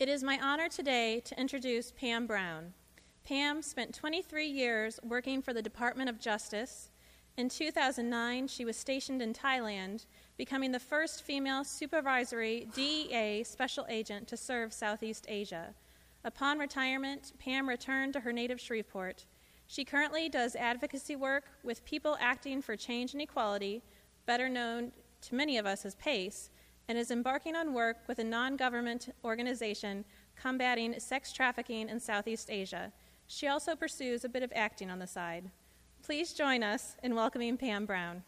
It is my honor today to introduce Pam Brown. Pam spent 23 years working for the Department of Justice. In 2009, she was stationed in Thailand, becoming the first female supervisory DEA special agent to serve Southeast Asia. Upon retirement, Pam returned to her native Shreveport. She currently does advocacy work with People Acting for Change and Equality, better known to many of us as PACE, and is embarking on work with a non government organization combating sex trafficking in Southeast Asia. She also pursues a bit of acting on the side. Please join us in welcoming Pam Brown.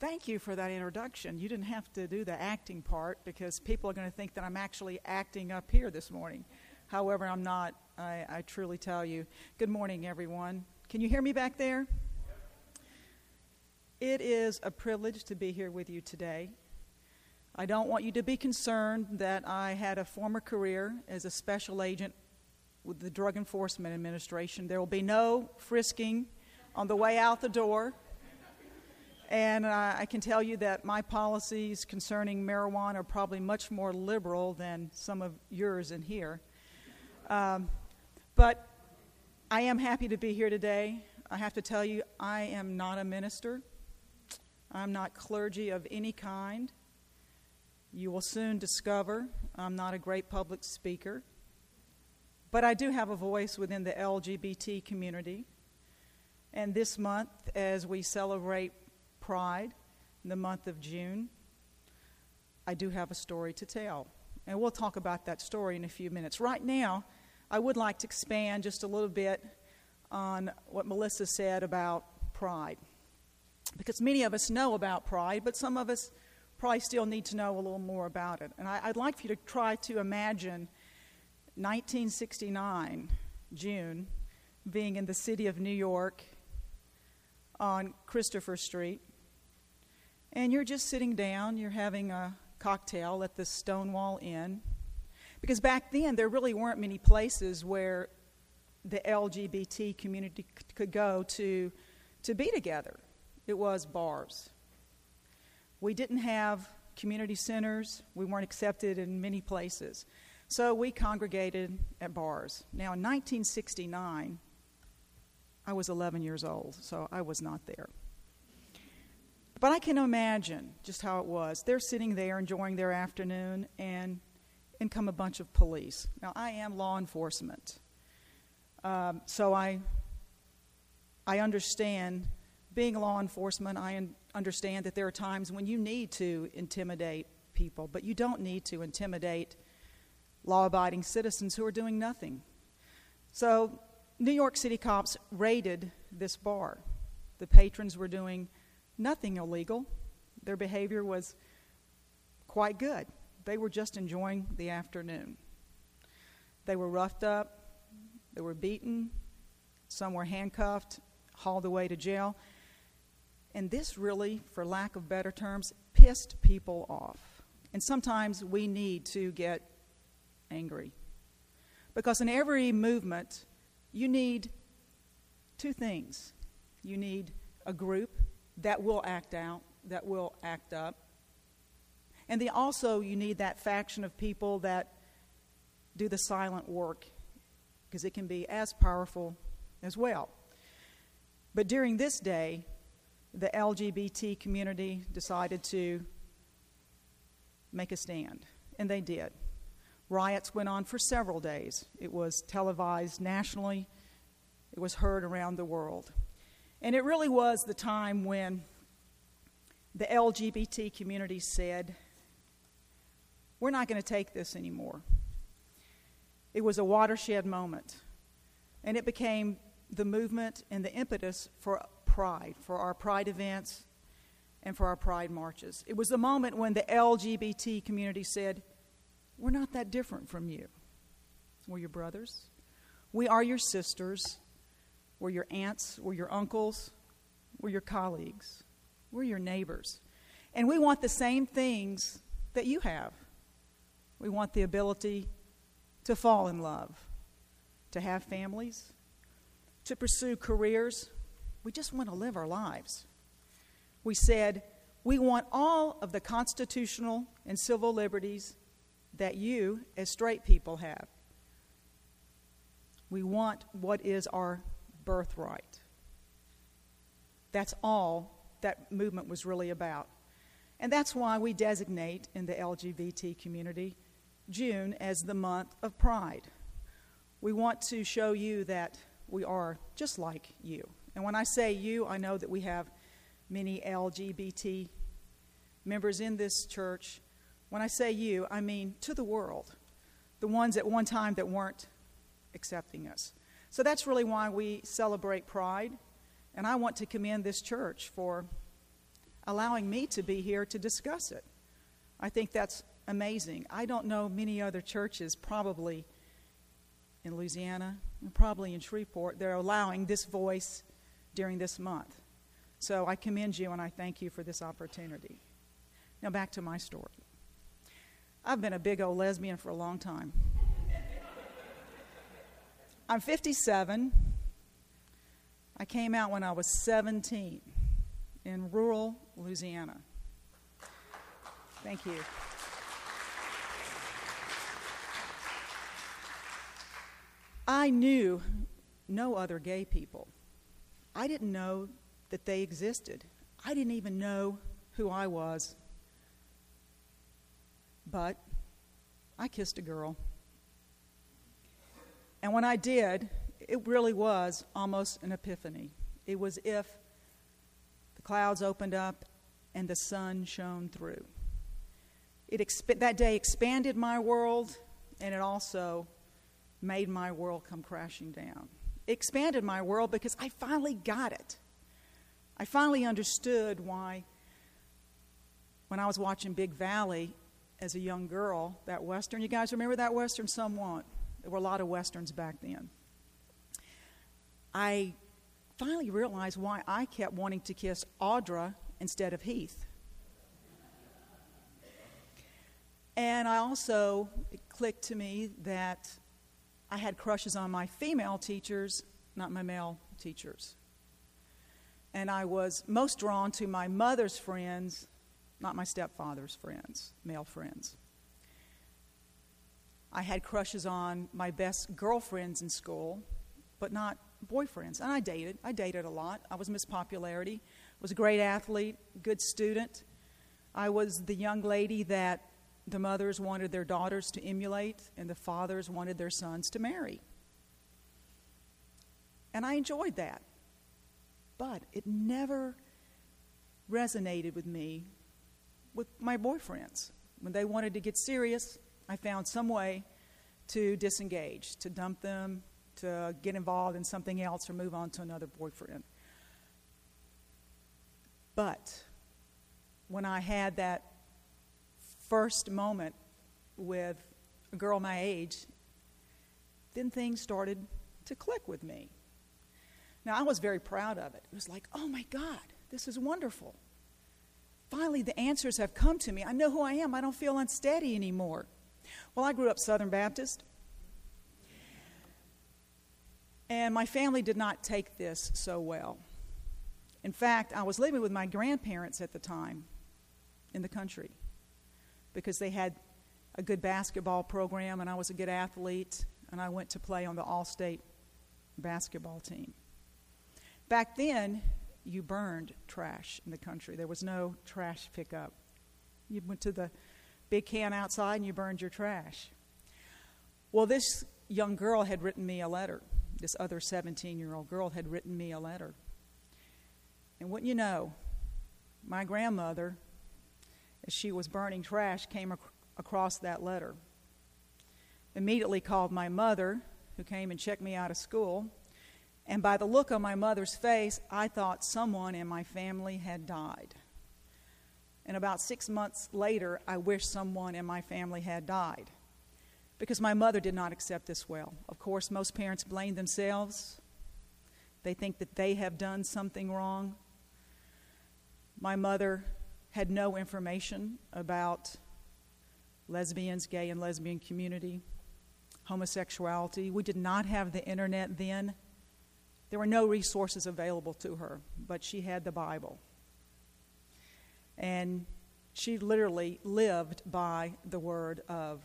Thank you for that introduction. You didn't have to do the acting part because people are going to think that I'm actually acting up here this morning. However, I'm not. I, I truly tell you. Good morning, everyone. Can you hear me back there? It is a privilege to be here with you today. I don't want you to be concerned that I had a former career as a special agent with the Drug Enforcement Administration. There will be no frisking on the way out the door. And I can tell you that my policies concerning marijuana are probably much more liberal than some of yours in here. Um, but I am happy to be here today. I have to tell you, I am not a minister. I'm not clergy of any kind. You will soon discover I'm not a great public speaker. But I do have a voice within the LGBT community. And this month, as we celebrate Pride, in the month of June, I do have a story to tell. And we'll talk about that story in a few minutes. Right now, I would like to expand just a little bit on what Melissa said about pride. Because many of us know about pride, but some of us probably still need to know a little more about it. And I, would like for you to try to imagine 1969, June, being in the city of New York on Christopher Street. And you're just sitting down, you're having a cocktail at the Stonewall Inn because back then, there really weren't many places where the LGBT community could go to, to be together. It was bars. We didn't have community centers, we weren't accepted in many places. So we congregated at bars. Now, in 1969, I was 11 years old, so I was not there. But I can imagine just how it was. They're sitting there enjoying their afternoon, and in come a bunch of police. Now, I am law enforcement, um, so I, I understand being law enforcement, I un- understand that there are times when you need to intimidate people, but you don't need to intimidate law abiding citizens who are doing nothing. So, New York City cops raided this bar. The patrons were doing nothing illegal, their behavior was quite good. They were just enjoying the afternoon. They were roughed up, they were beaten, some were handcuffed, hauled away to jail. And this really, for lack of better terms, pissed people off. And sometimes we need to get angry. Because in every movement, you need two things you need a group that will act out, that will act up, and then also, you need that faction of people that do the silent work because it can be as powerful as well. But during this day, the LGBT community decided to make a stand, and they did. Riots went on for several days. It was televised nationally, it was heard around the world. And it really was the time when the LGBT community said, we're not going to take this anymore. It was a watershed moment, and it became the movement and the impetus for pride, for our pride events and for our pride marches. It was the moment when the LGBT community said, We're not that different from you. We're your brothers, we are your sisters, we're your aunts, we're your uncles, we're your colleagues, we're your neighbors. And we want the same things that you have. We want the ability to fall in love, to have families, to pursue careers. We just want to live our lives. We said, we want all of the constitutional and civil liberties that you, as straight people, have. We want what is our birthright. That's all that movement was really about. And that's why we designate in the LGBT community June as the month of pride. We want to show you that we are just like you. And when I say you, I know that we have many LGBT members in this church. When I say you, I mean to the world, the ones at one time that weren't accepting us. So that's really why we celebrate Pride. And I want to commend this church for allowing me to be here to discuss it. I think that's amazing. I don't know many other churches, probably in Louisiana probably in Shreveport, they're allowing this voice during this month. So I commend you and I thank you for this opportunity. Now back to my story. I've been a big old lesbian for a long time. I'm 57. I came out when I was 17 in rural Louisiana. Thank you. I knew no other gay people. I didn't know that they existed. I didn't even know who I was. But I kissed a girl. And when I did, it really was almost an epiphany. It was if the clouds opened up and the sun shone through. It exp- that day expanded my world, and it also made my world come crashing down. It expanded my world because I finally got it. I finally understood why, when I was watching Big Valley as a young girl, that Western, you guys remember that Western? Some won't. There were a lot of Westerns back then. I finally realized why I kept wanting to kiss Audra instead of Heath. And I also, it clicked to me that I had crushes on my female teachers, not my male teachers. And I was most drawn to my mother's friends, not my stepfather's friends, male friends. I had crushes on my best girlfriends in school, but not boyfriends. And I dated. I dated a lot. I was Miss Popularity, was a great athlete, good student. I was the young lady that the mothers wanted their daughters to emulate, and the fathers wanted their sons to marry. And I enjoyed that. But it never resonated with me with my boyfriends. When they wanted to get serious, I found some way to disengage, to dump them, to get involved in something else or move on to another boyfriend. But when I had that first moment with a girl my age, then things started to click with me. Now, I was very proud of it. It was like, oh my God, this is wonderful. Finally, the answers have come to me. I know who I am. I don't feel unsteady anymore. Well, I grew up Southern Baptist. And my family did not take this so well. In fact, I was living with my grandparents at the time in the country because they had a good basketball program and I was a good athlete and I went to play on the all state basketball team. Back then, you burned trash in the country. There was no trash pickup. You went to the big can outside and you burned your trash. Well, this young girl had written me a letter. This other 17 year old girl had written me a letter. And wouldn't you know, my grandmother, as she was burning trash, came ac- across that letter. Immediately called my mother, who came and checked me out of school. And by the look on my mother's face, I thought someone in my family had died. And about six months later, I wished someone in my family had died because my mother did not accept this well. Of course, most parents blame themselves, they think that they have done something wrong. My mother had no information about lesbians, gay and lesbian community, homosexuality. We did not have the internet then. There were no resources available to her, but she had the Bible. And she literally lived by the word of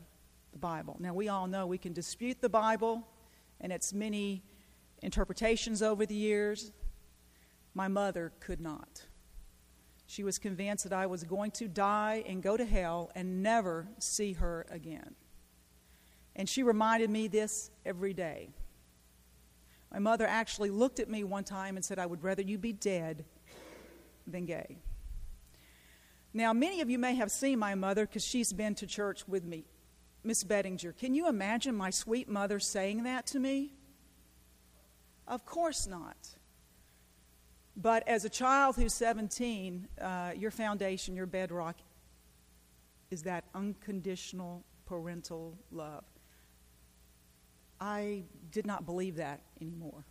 the Bible. Now, we all know we can dispute the Bible and its many interpretations over the years. My mother could not. She was convinced that I was going to die and go to hell and never see her again. And she reminded me this every day. My mother actually looked at me one time and said, I would rather you be dead than gay. Now, many of you may have seen my mother because she's been to church with me. Miss Bettinger, can you imagine my sweet mother saying that to me? Of course not. But as a child who's 17, uh, your foundation, your bedrock, is that unconditional parental love. I did not believe that anymore.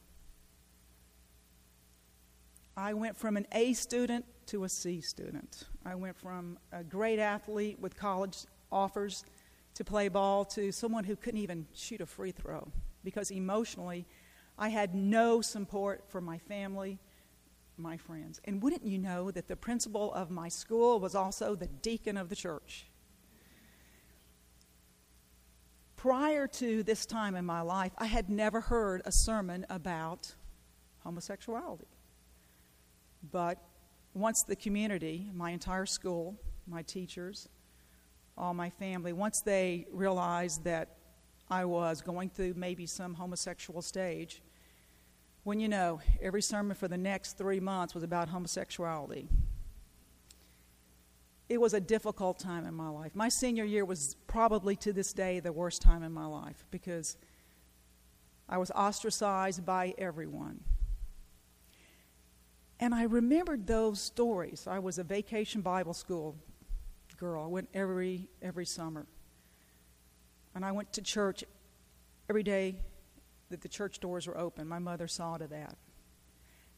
I went from an A student to a C student. I went from a great athlete with college offers to play ball to someone who couldn't even shoot a free throw because emotionally I had no support from my family, my friends. And wouldn't you know that the principal of my school was also the deacon of the church? Prior to this time in my life, I had never heard a sermon about homosexuality. But once the community, my entire school, my teachers, all my family, once they realized that I was going through maybe some homosexual stage, when you know every sermon for the next three months was about homosexuality. It was a difficult time in my life. My senior year was probably to this day the worst time in my life because I was ostracized by everyone. And I remembered those stories. I was a vacation Bible school girl. I went every every summer. And I went to church every day that the church doors were open. My mother saw to that.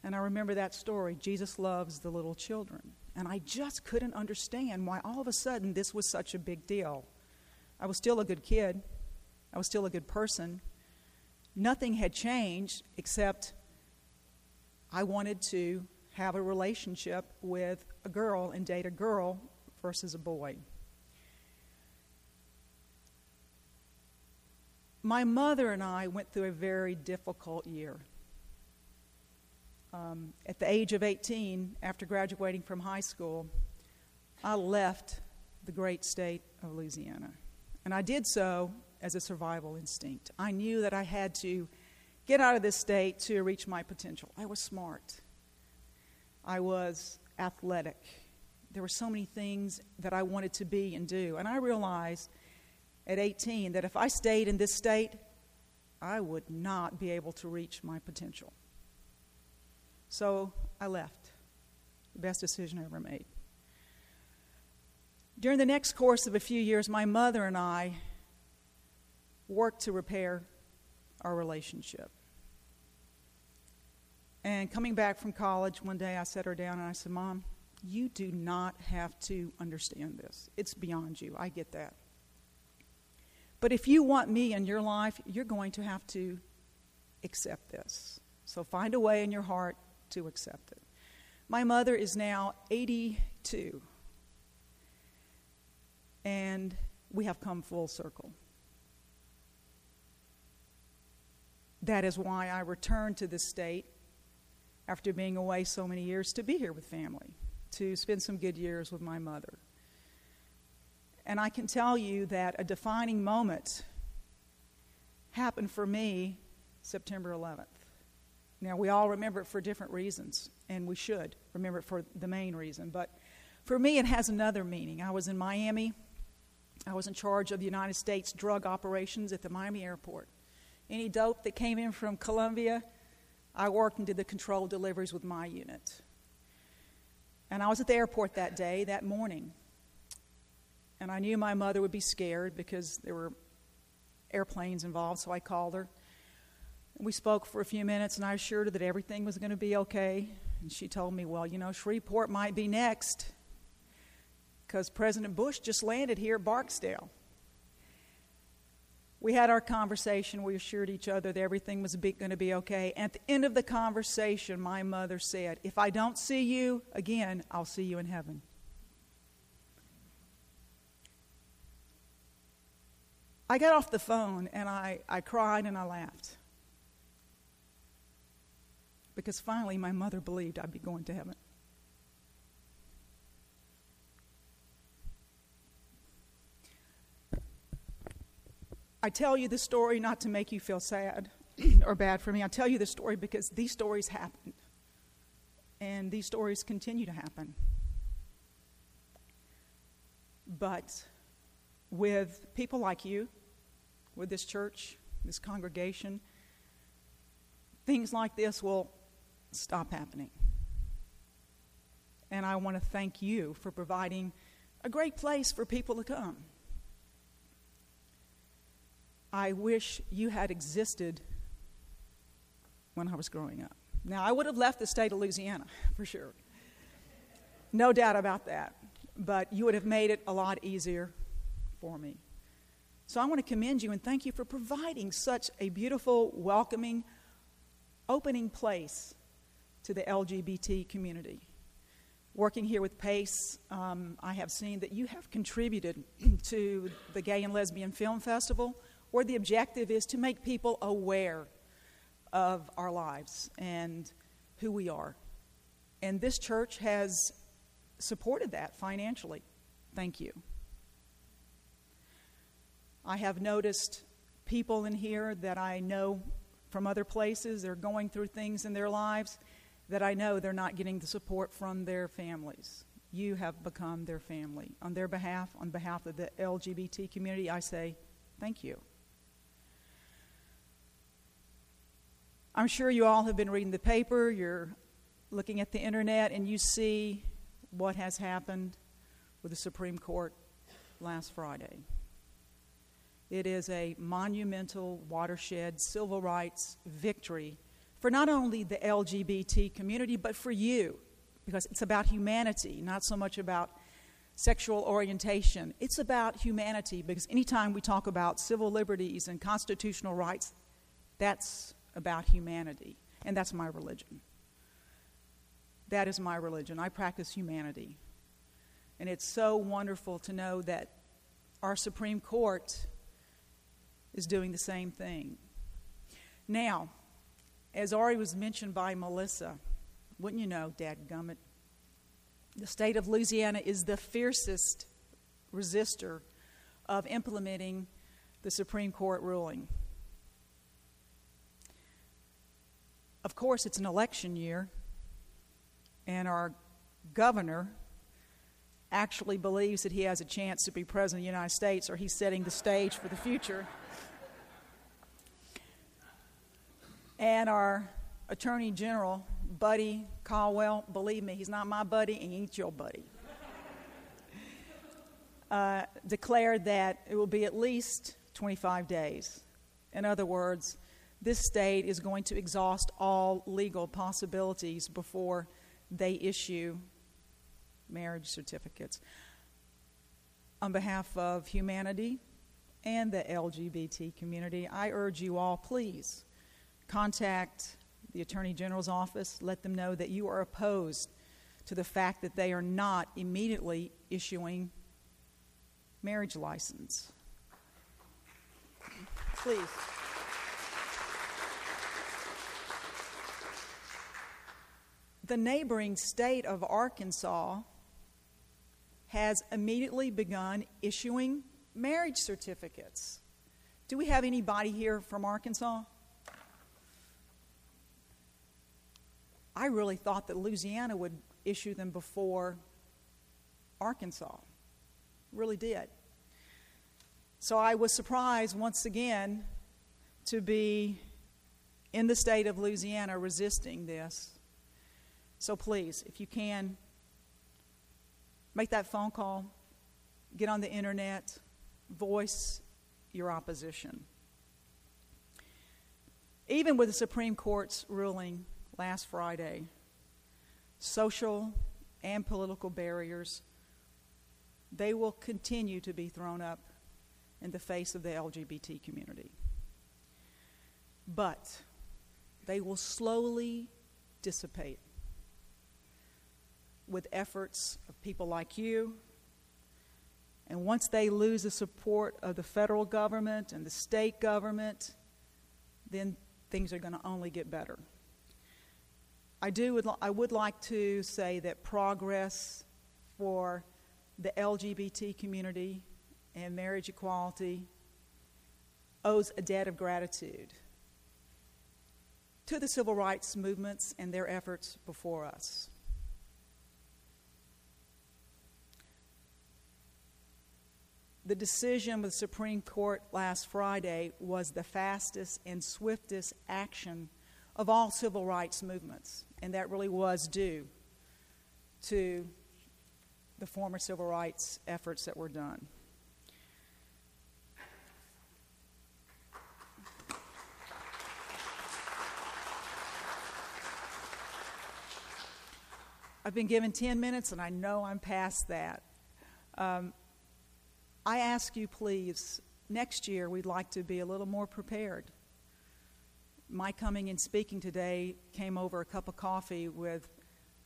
And I remember that story Jesus loves the little children. And I just couldn't understand why all of a sudden this was such a big deal. I was still a good kid, I was still a good person. Nothing had changed except I wanted to have a relationship with a girl and date a girl versus a boy. My mother and I went through a very difficult year. Um, at the age of 18, after graduating from high school, I left the great state of Louisiana. And I did so as a survival instinct. I knew that I had to get out of this state to reach my potential. I was smart, I was athletic, there were so many things that I wanted to be and do. And I realized at 18 that if I stayed in this state, I would not be able to reach my potential. So I left. The best decision I ever made. During the next course of a few years, my mother and I worked to repair our relationship. And coming back from college, one day I set her down and I said, Mom, you do not have to understand this. It's beyond you. I get that. But if you want me in your life, you're going to have to accept this. So find a way in your heart to accept it. My mother is now 82, and we have come full circle. That is why I returned to this state after being away so many years to be here with family to spend some good years with my mother. And I can tell you that a defining moment happened for me September 11th. Now, we all remember it for different reasons, and we should remember it for the main reason. But for me, it has another meaning. I was in Miami. I was in charge of the United States drug operations at the Miami airport. Any dope that came in from Colombia, I worked and did the controlled deliveries with my unit. And I was at the airport that day, that morning. And I knew my mother would be scared because there were airplanes involved, so I called her. We spoke for a few minutes, and I assured her that everything was going to be okay. And she told me, Well, you know, Shreveport might be next because President Bush just landed here at Barksdale. We had our conversation. We assured each other that everything was going to be okay. At the end of the conversation, my mother said, If I don't see you again, I'll see you in heaven. I got off the phone and I, I cried and I laughed. Because finally, my mother believed I'd be going to heaven. I tell you the story not to make you feel sad or bad for me. I tell you the story because these stories happened. And these stories continue to happen. But with people like you, with this church, this congregation, things like this will stop happening. And I want to thank you for providing a great place for people to come. I wish you had existed when I was growing up. Now, I would have left the state of Louisiana, for sure. No doubt about that. But you would have made it a lot easier for me. So I want to commend you and thank you for providing such a beautiful, welcoming, opening place to the LGBT community. Working here with PACE, um, I have seen that you have contributed to the Gay and Lesbian Film Festival where the objective is to make people aware of our lives and who we are. And this church has supported that financially. Thank you. I have noticed people in here that I know from other places, they're going through things in their lives that I know they're not getting the support from their families. You have become their family. On their behalf, on behalf of the LGBT community, I say thank you. I'm sure you all have been reading the paper, you're looking at the internet, and you see what has happened with the Supreme Court last Friday. It is a monumental watershed civil rights victory for not only the LGBT community, but for you, because it's about humanity, not so much about sexual orientation. It's about humanity, because anytime we talk about civil liberties and constitutional rights, that's about humanity. And that's my religion. That is my religion. I practice humanity. And it's so wonderful to know that our Supreme Court is doing the same thing. Now, as already was mentioned by Melissa, wouldn't you know, Dad Gummit, the state of Louisiana is the fiercest resistor of implementing the Supreme Court ruling. Of course, it's an election year, and our governor actually believes that he has a chance to be president of the United States, or he's setting the stage for the future. And our attorney general, Buddy Caldwell, believe me, he's not my buddy, and he ain't your buddy. Uh, declared that it will be at least 25 days. In other words, this state is going to exhaust all legal possibilities before they issue marriage certificates. On behalf of humanity and the LGBT community, I urge you all, please contact the Attorney General's office. Let them know that you are opposed to the fact that they are not immediately issuing marriage license. Please. the neighboring state of Arkansas has immediately begun issuing marriage certificates. Do we have anybody here from Arkansas? I really thought that Louisiana would issue them before Arkansas. Really did. So I was surprised once again to be in the state of Louisiana resisting this. So please, if you can, make that phone call, get on the internet, voice your opposition. Even with the Supreme Court's ruling last Friday, social and political barriers, they will continue to be thrown up in the face of the LGBT community. But they will slowly dissipate with efforts of people like you. And once they lose the support of the federal government and the state government, then things are going to only get better. I, do, I would like to say that progress for the LGBT community and marriage equality owes a debt of gratitude to the civil rights movements and their efforts before us. The decision of the Supreme Court last Friday was the fastest and swiftest action of all civil rights movements, and that really was due to the former civil rights efforts that were done. I've been given 10 minutes and I know I'm past that. Um, I ask you, please, next year we'd like to be a little more prepared. My coming and speaking today came over a cup of coffee with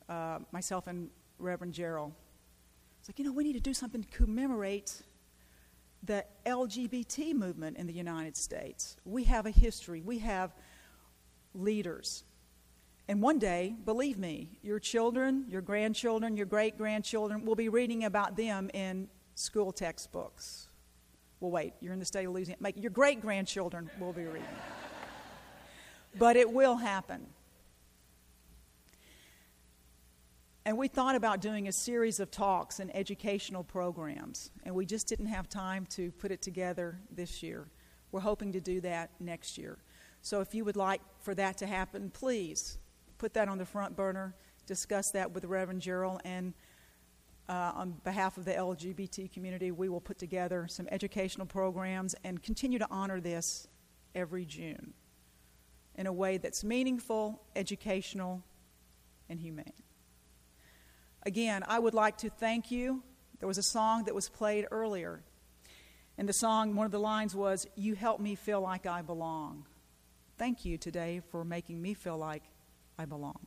uh, myself and Reverend Gerald. It's like, you know, we need to do something to commemorate the LGBT movement in the United States. We have a history, we have leaders. And one day, believe me, your children, your grandchildren, your great grandchildren will be reading about them in school textbooks. Well, wait, you're in the state of Louisiana. Your great grandchildren will be reading. But it will happen. And we thought about doing a series of talks and educational programs, and we just didn't have time to put it together this year. We're hoping to do that next year. So if you would like for that to happen, please put that on the front burner, discuss that with Reverend Gerald, and uh, on behalf of the LGBT community, we will put together some educational programs and continue to honor this every June in a way that's meaningful, educational, and humane. Again, I would like to thank you. There was a song that was played earlier. And the song, one of the lines was, You help me feel like I belong. Thank you today for making me feel like I belong.